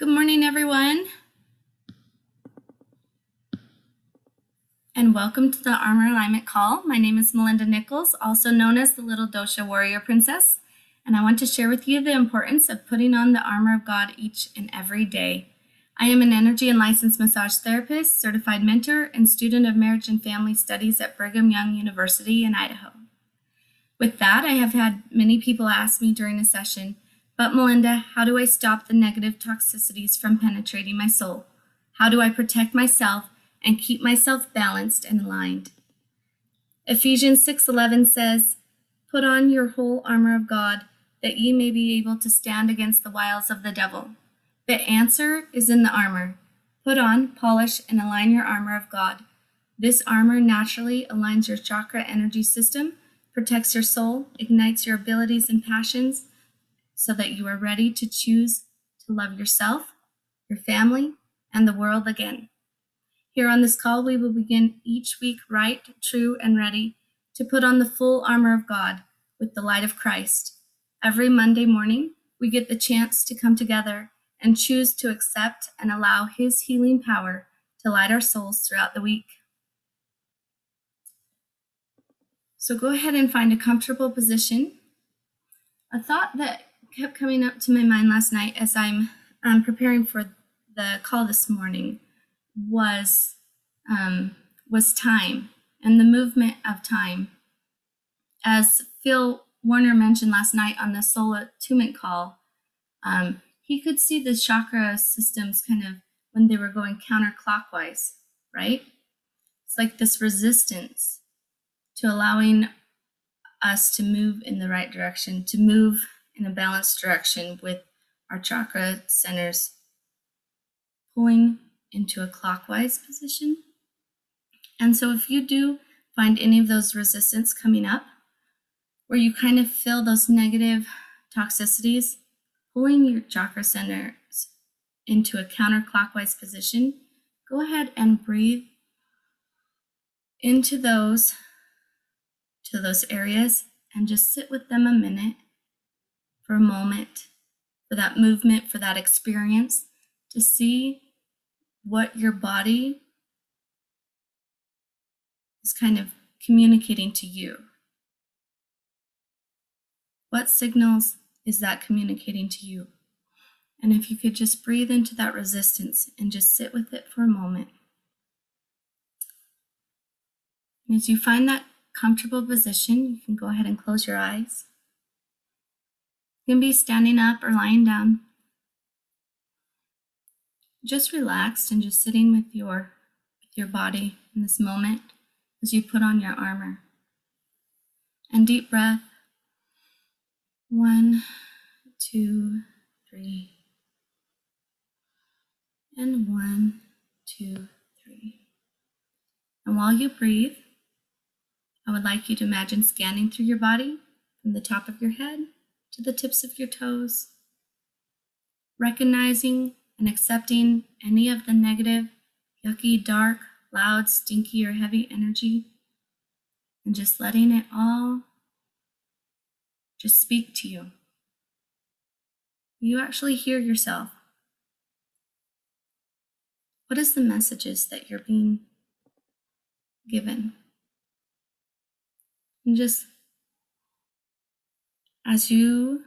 Good morning, everyone. And welcome to the Armor Alignment Call. My name is Melinda Nichols, also known as the Little Dosha Warrior Princess. And I want to share with you the importance of putting on the armor of God each and every day. I am an energy and licensed massage therapist, certified mentor, and student of marriage and family studies at Brigham Young University in Idaho. With that, I have had many people ask me during a session, but Melinda, how do I stop the negative toxicities from penetrating my soul? How do I protect myself and keep myself balanced and aligned? Ephesians 6:11 says, "Put on your whole armor of God, that ye may be able to stand against the wiles of the devil." The answer is in the armor. Put on, polish, and align your armor of God. This armor naturally aligns your chakra energy system protects your soul, ignites your abilities and passions so that you are ready to choose to love yourself, your family, and the world again. Here on this call, we will begin each week right, true, and ready to put on the full armor of God with the light of Christ. Every Monday morning, we get the chance to come together and choose to accept and allow His healing power to light our souls throughout the week. So go ahead and find a comfortable position. A thought that kept coming up to my mind last night as I'm um, preparing for the call this morning was um, was time and the movement of time. As Phil Warner mentioned last night on the soul attunement call, um, he could see the chakra systems kind of when they were going counterclockwise, right? It's like this resistance to allowing us to move in the right direction, to move in a balanced direction with our chakra centers pulling into a clockwise position. And so, if you do find any of those resistance coming up, where you kind of feel those negative toxicities pulling your chakra centers into a counterclockwise position, go ahead and breathe into those to those areas and just sit with them a minute for a moment for that movement, for that experience, to see what your body is kind of communicating to you. What signals is that communicating to you? And if you could just breathe into that resistance and just sit with it for a moment. And As you find that comfortable position, you can go ahead and close your eyes. You can be standing up or lying down. Just relaxed and just sitting with your with your body in this moment as you put on your armor. And deep breath. One, two, three. And one, two, three. And while you breathe, I would like you to imagine scanning through your body from the top of your head to the tips of your toes, recognizing and accepting any of the negative, yucky, dark, loud, stinky, or heavy energy, and just letting it all just speak to you. You actually hear yourself. What is the messages that you're being given? And just as you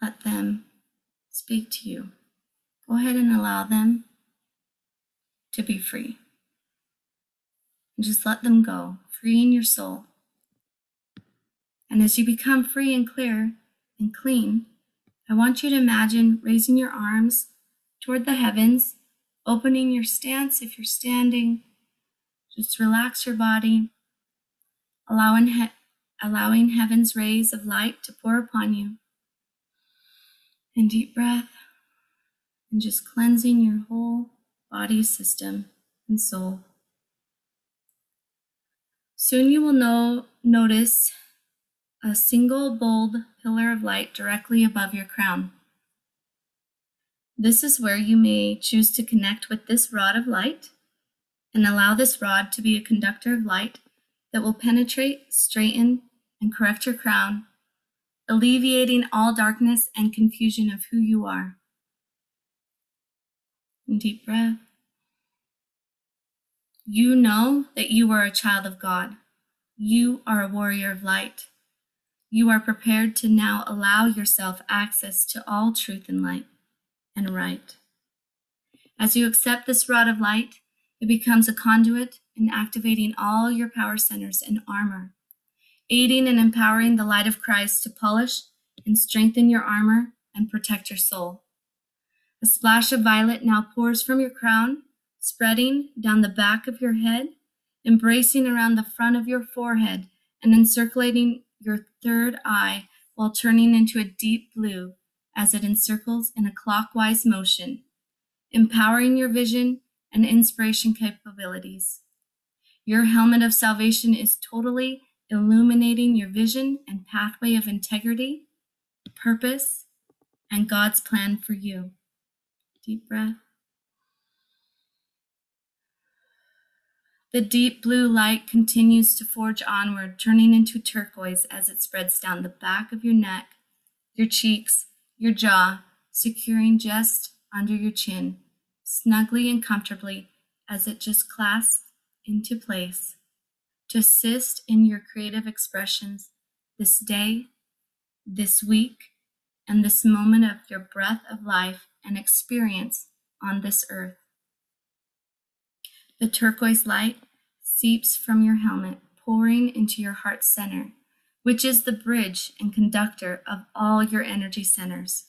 let them speak to you, go ahead and allow them to be free. And just let them go, freeing your soul. And as you become free and clear and clean, I want you to imagine raising your arms toward the heavens, opening your stance if you're standing, just relax your body, allowing, he- allowing heaven's rays of light to pour upon you. And deep breath, and just cleansing your whole body, system, and soul. Soon you will know, notice a single bold pillar of light directly above your crown. This is where you may choose to connect with this rod of light and allow this rod to be a conductor of light that will penetrate, straighten, and correct your crown, alleviating all darkness and confusion of who you are. And deep breath. You know that you are a child of God. You are a warrior of light. You are prepared to now allow yourself access to all truth and light and right. As you accept this rod of light, it becomes a conduit in activating all your power centers and armor, aiding and empowering the light of Christ to polish and strengthen your armor and protect your soul. A splash of violet now pours from your crown, spreading down the back of your head, embracing around the front of your forehead, and encirculating your third eye while turning into a deep blue as it encircles in a clockwise motion, empowering your vision and inspiration capabilities. Your helmet of salvation is totally illuminating your vision and pathway of integrity, purpose, and God's plan for you. Deep breath. The deep blue light continues to forge onward, turning into turquoise as it spreads down the back of your neck, your cheeks, your jaw, securing just under your chin, snugly and comfortably as it just clasps into place to assist in your creative expressions this day, this week, and this moment of your breath of life and experience on this earth. The turquoise light seeps from your helmet, pouring into your heart center, which is the bridge and conductor of all your energy centers.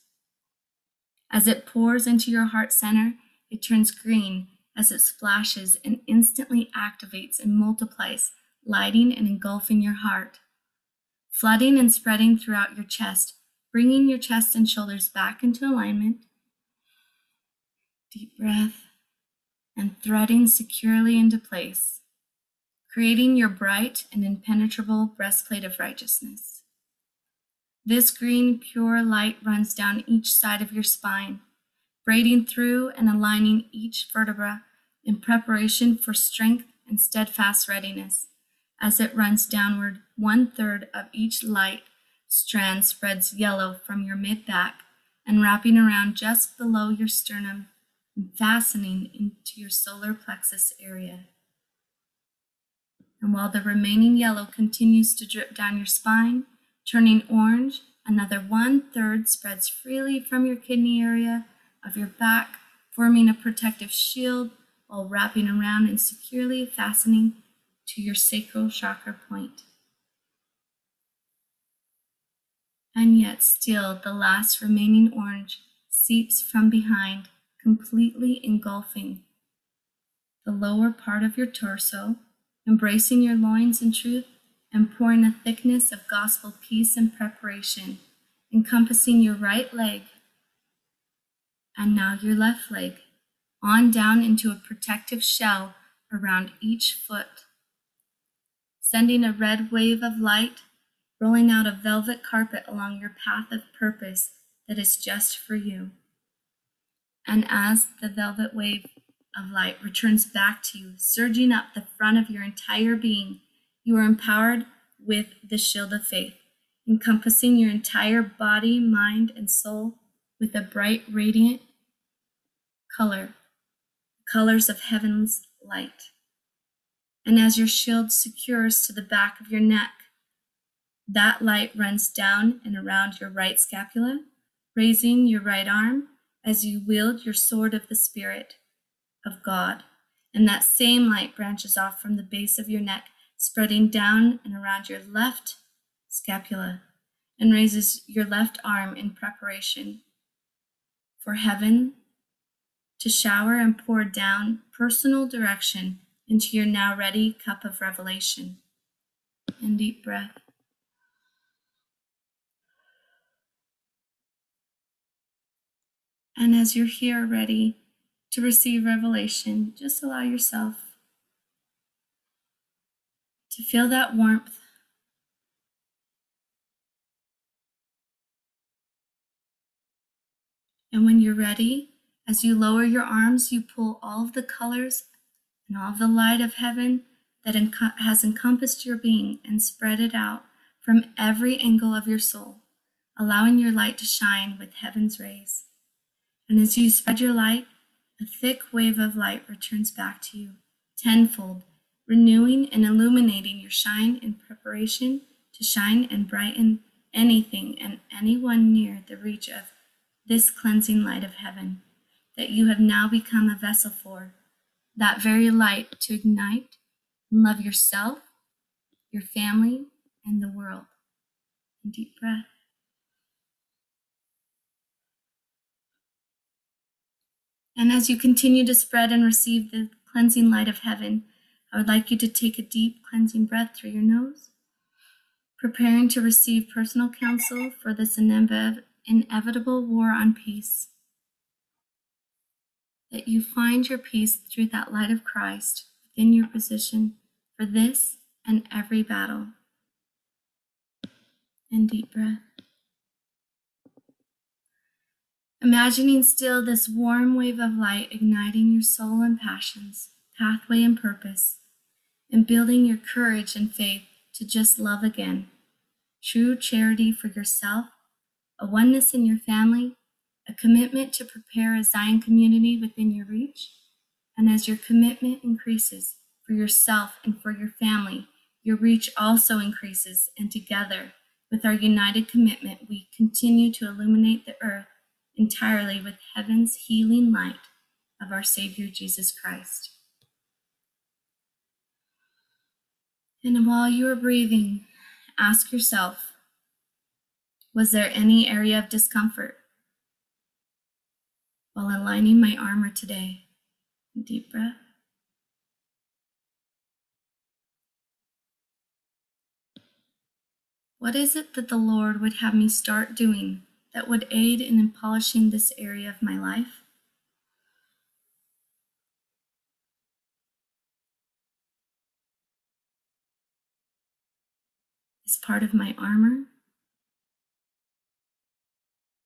As it pours into your heart center, it turns green as it splashes and instantly activates and multiplies, lighting and engulfing your heart, flooding and spreading throughout your chest, bringing your chest and shoulders back into alignment. Deep breath and threading securely into place, creating your bright and impenetrable breastplate of righteousness. This green, pure light runs down each side of your spine, braiding through and aligning each vertebra in preparation for strength and steadfast readiness. As it runs downward, one third of each light strand spreads yellow from your mid back and wrapping around just below your sternum and fastening into your solar plexus area. And while the remaining yellow continues to drip down your spine, turning orange, another one third spreads freely from your kidney area of your back, forming a protective shield while wrapping around and securely fastening to your sacral chakra point. And yet, still, the last remaining orange seeps from behind completely engulfing the lower part of your torso, embracing your loins in truth, and pouring a thickness of gospel peace and preparation, encompassing your right leg and now your left leg, on down into a protective shell around each foot, sending a red wave of light, rolling out a velvet carpet along your path of purpose that is just for you. And as the velvet wave of light returns back to you, surging up the front of your entire being, you are empowered with the shield of faith, encompassing your entire body, mind, and soul with a bright, radiant color, colors of heaven's light. And as your shield secures to the back of your neck, that light runs down and around your right scapula, raising your right arm as you wield your sword of the Spirit of God. And that same light branches off from the base of your neck, spreading down and around your left scapula, and raises your left arm in preparation for heaven to shower and pour down personal direction into your now ready cup of revelation. And deep breath. And as you're here ready to receive revelation, just allow yourself to feel that warmth. And when you're ready, as you lower your arms, you pull all of the colors and all of the light of heaven that enco- has encompassed your being and spread it out from every angle of your soul, allowing your light to shine with heaven's rays. And as you spread your light, a thick wave of light returns back to you, tenfold, renewing and illuminating your shine in preparation to shine and brighten anything and anyone near the reach of this cleansing light of heaven that you have now become a vessel for, that very light to ignite and love yourself, your family, and the world. deep breath. And as you continue to spread and receive the cleansing light of heaven, I would like you to take a deep cleansing breath through your nose, preparing to receive personal counsel for this inevitable war on peace. That you find your peace through that light of Christ within your position for this and every battle. And deep breath. Imagining still this warm wave of light igniting your soul and passions, pathway and purpose, and building your courage and faith to just love again. True charity for yourself, a oneness in your family, a commitment to prepare a Zion community within your reach. And as your commitment increases for yourself and for your family, your reach also increases, and together, with our united commitment, we continue to illuminate the earth entirely with heaven's healing light of our Savior Jesus Christ. And while you are breathing, ask yourself Was there any area of discomfort while aligning my armor today? Deep breath. What is it that the Lord would have me start doing that would aid in polishing this area of my life? Is part of my armor?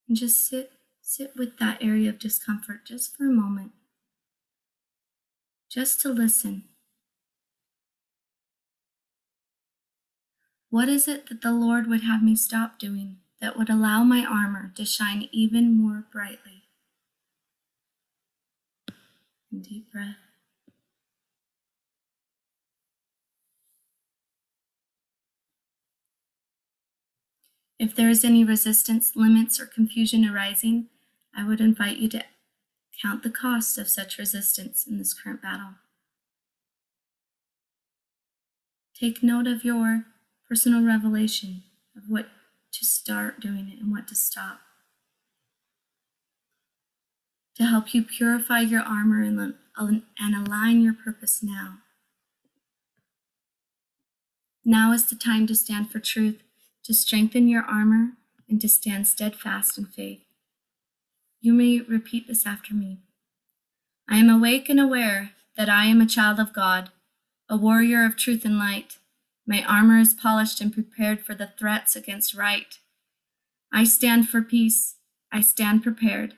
And just sit sit with that area of discomfort just for a moment. Just to listen. What is it that the Lord would have me stop doing? that would allow my armor to shine even more brightly. deep breath. If there is any resistance, limits, or confusion arising, I would invite you to count the cost of such resistance in this current battle. Take note of your personal revelation of what to start doing it and what to stop. To help you purify your armor and, and align your purpose now. Now is the time to stand for truth, to strengthen your armor, and to stand steadfast in faith. You may repeat this after me. I am awake and aware that I am a child of God, a warrior of truth and light. My armor is polished and prepared for the threats against right. I stand for peace. I stand prepared.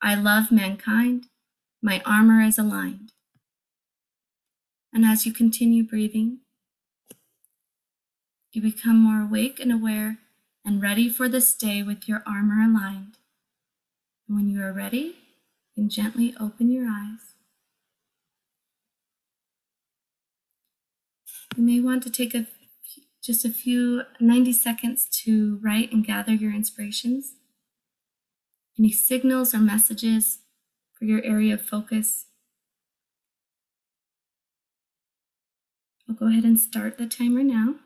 I love mankind. My armor is aligned. And as you continue breathing, you become more awake and aware and ready for this day with your armor aligned. When you are ready, you can gently open your eyes. You may want to take a, just a few 90 seconds to write and gather your inspirations. Any signals or messages for your area of focus. I'll go ahead and start the timer now.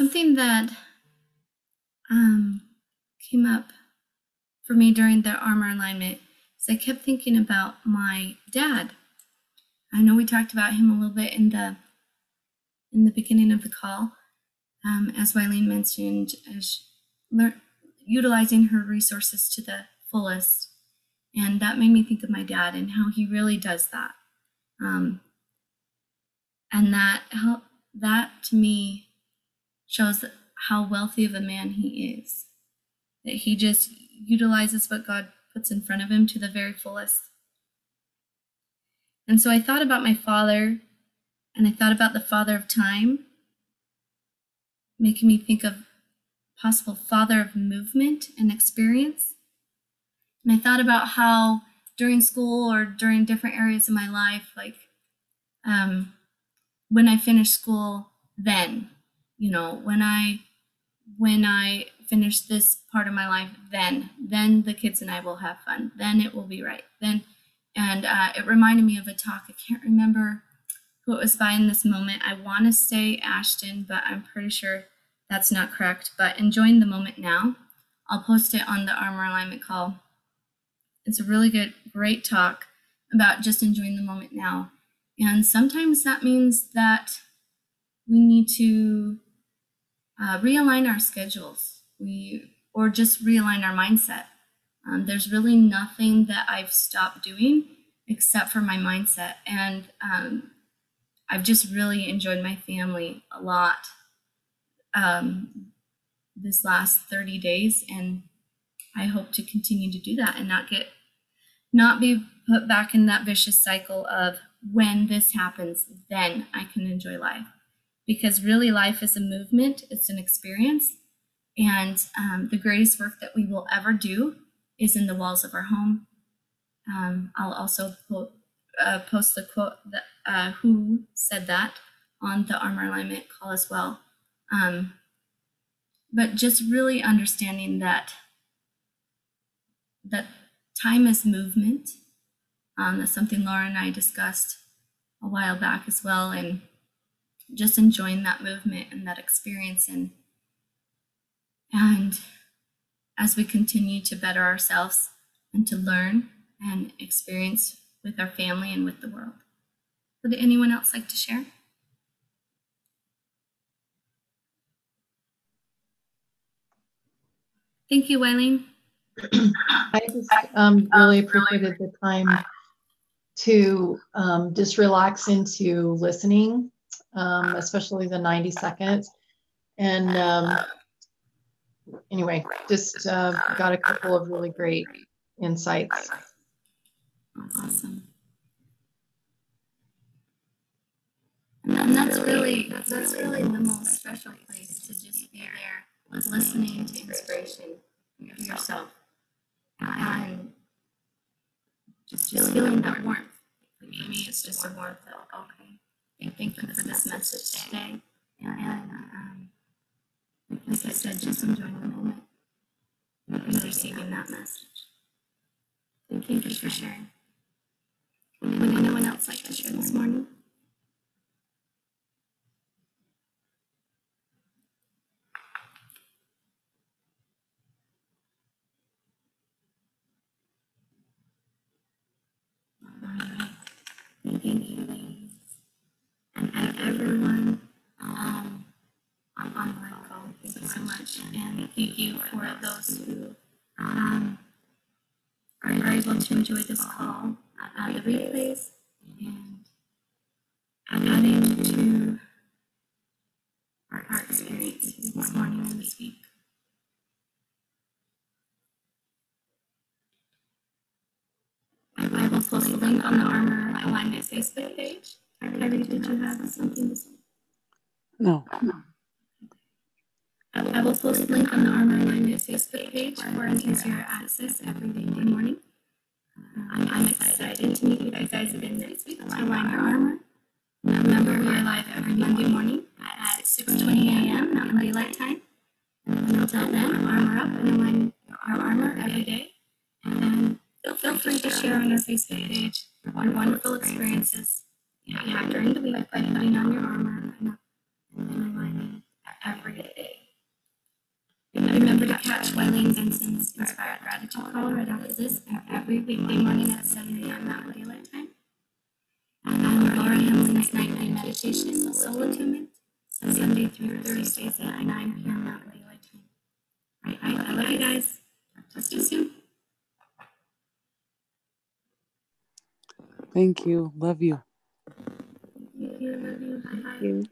Something that um, came up for me during the armor alignment is I kept thinking about my dad. I know we talked about him a little bit in the in the beginning of the call, um, as Wileen mentioned, as utilizing her resources to the fullest, and that made me think of my dad and how he really does that um, and that that to me shows how wealthy of a man he is. That he just utilizes what God puts in front of him to the very fullest. And so I thought about my father, and I thought about the father of time, making me think of possible father of movement and experience. And I thought about how during school or during different areas of my life, like um, when I finished school, then, you know, when I when I finish this part of my life, then then the kids and I will have fun. Then it will be right. Then and uh, it reminded me of a talk. I can't remember who it was by in this moment. I want to say Ashton, but I'm pretty sure that's not correct. But enjoying the moment now. I'll post it on the armor alignment call. It's a really good, great talk about just enjoying the moment now. And sometimes that means that we need to uh, realign our schedules. We or just realign our mindset. Um, there's really nothing that I've stopped doing except for my mindset, and um, I've just really enjoyed my family a lot um, this last 30 days, and I hope to continue to do that and not get not be put back in that vicious cycle of when this happens, then I can enjoy life. Because really, life is a movement, it's an experience. And um, the greatest work that we will ever do is in the walls of our home. Um, I'll also uh, post the quote that, uh, who said that on the armor alignment call as well. Um, but just really understanding that that time is movement. Um, that's something Laura and I discussed a while back as well, and just enjoying that movement and that experience and and as we continue to better ourselves and to learn and experience with our family and with the world. Would anyone else like to share? Thank you, Wileen. I just um, really appreciated the time to um, just relax into listening, um, especially the 90 seconds. And um, anyway, just uh, got a couple of really great insights. Awesome. And that's really that's really the most special place to just be there, listening to inspiration yourself, and just feeling that warmth. For me, it's just a warmth of okay, thank you for this message today, and um, like I said, just enjoying the moment receiving that message. Thank you for sharing. Would anyone else like to share this morning? Thank you, ladies. And, and everyone um, on, on the call, thank you so much. And thank you for those who um, are able to enjoy this call, uh, the replays, and adding to our, experience this morning and this week. I will post a link on the Armor Facebook page. Kylie, did you have something to say? No. I will post a link on the Armor Alignment Facebook page for an easier access every day morning. Uh, I'm, I'm excited to meet you guys again next week to align your armor. Remember, we are live every Monday morning at 6.20 a.m. Mountain Daylight Time. And until then, armor up and align your armor every day. And feel free to share on our Facebook page your wonderful experiences you have during the week by putting on your armor and aligning every day. remember to catch Wileen Benson's Inspired Gratitude Call right after this every weekday morning at 7 a.m. Mountain Daylight Time. And then Laura Hamlin's nightly meditation, soul attunement, Sunday through Thursdays at 9 p.m. Mountain Daylight Time. All right, I love you guys. Talk to you soon. Thank you. Love you. Thank you.